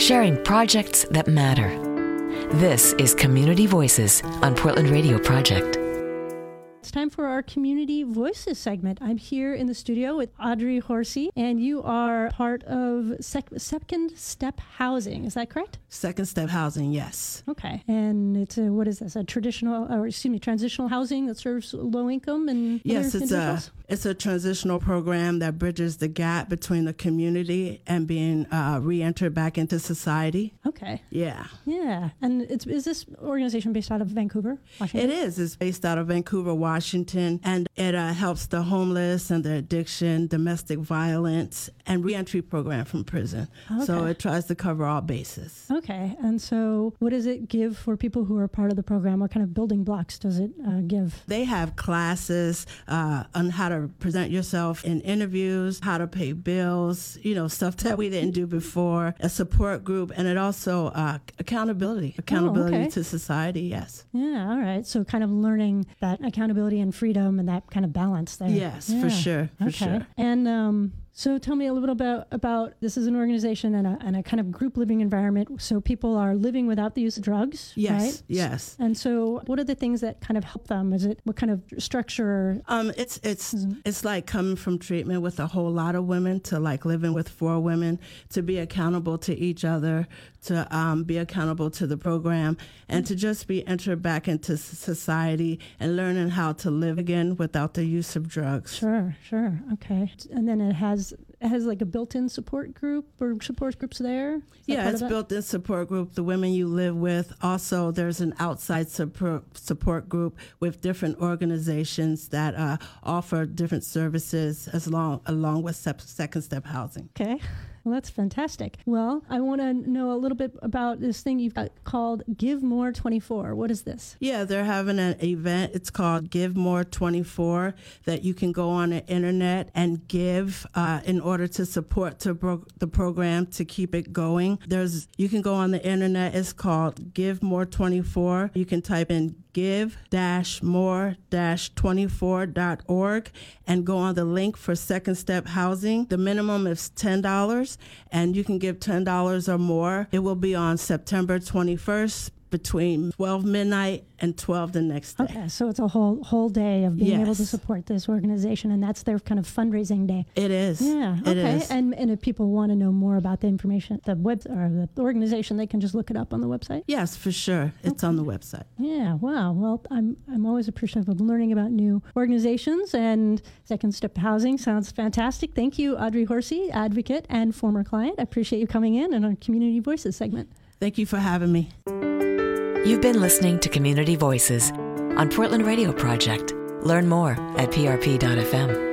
sharing projects that matter. This is Community Voices on Portland Radio Project. It's time for our Community Voices segment. I'm here in the studio with Audrey Horsey, and you are part of sec- Second Step Housing. Is that correct? Second Step Housing, yes. Okay. And it's a, what is this? A traditional, or excuse me, transitional housing that serves low income and yes, it's a it's a transitional program that bridges the gap between the community and being uh, re-entered back into society. Okay. Yeah, Yeah. And it's is this organization based out of Vancouver, Washington? it is. It's based out of Vancouver, Washington, and it uh, helps the homeless and the addiction, domestic violence, and re-entry program from prison. So it tries to cover all bases. Okay. And so, what does it give for people who are part of the program? What kind of building blocks does it uh, give? They have classes uh, on how to present yourself in interviews, how to pay bills, you know, stuff that we didn't do before, a support group, and it also uh, accountability, accountability okay. to society, yes. Yeah, all right. So kind of learning that accountability and freedom and that kind of balance there. Yes, for sure, for okay. sure. And um, so tell me a little bit about about this is an organization and a, and a kind of group living environment. So people are living without the use of drugs, Yes, right? yes. And so, what are the things that kind of help them? Is it what kind of structure? Um, it's it's Mm-hmm. it's like coming from treatment with a whole lot of women to like living with four women to be accountable to each other, to um, be accountable to the program, and to just be entered back into society and learning how to live again without the use of drugs. Sure, sure, okay. And then it has has like a built-in support group or support groups there. Yeah, it's built in support group, the women you live with. Also, there's an outside support, support group with different organizations that uh, offer different services as long along with second step housing. Okay. Well, that's fantastic. Well, I want to know a little bit about this thing you've got called Give More 24. What is this? Yeah, they're having an event. It's called Give More 24 that you can go on the internet and give uh, in order to support to bro- the program to keep it going. There's you can go on the internet. It's called Give More 24. You can type in give more 24.org and go on the link for second step housing. The minimum is $10 and you can give $10 or more. It will be on September 21st between 12 midnight and 12 the next day. Okay, so it's a whole whole day of being able to support this organization, and that's their kind of fundraising day. It is. Yeah. It okay. is. And and if people want to know more about the information, the web or the organization, they can just look it up on the website. yes, for sure. It's on the website. Yeah. Wow. Well, I'm I'm always appreciative of learning about new organizations and Second Step Housing sounds fantastic. Thank you, Audrey Horsey, advocate and former client. I appreciate you coming in and our Community Voices segment. Thank you for having me. You've been listening to Community Voices on Portland Radio Project. Learn more at prp.fm.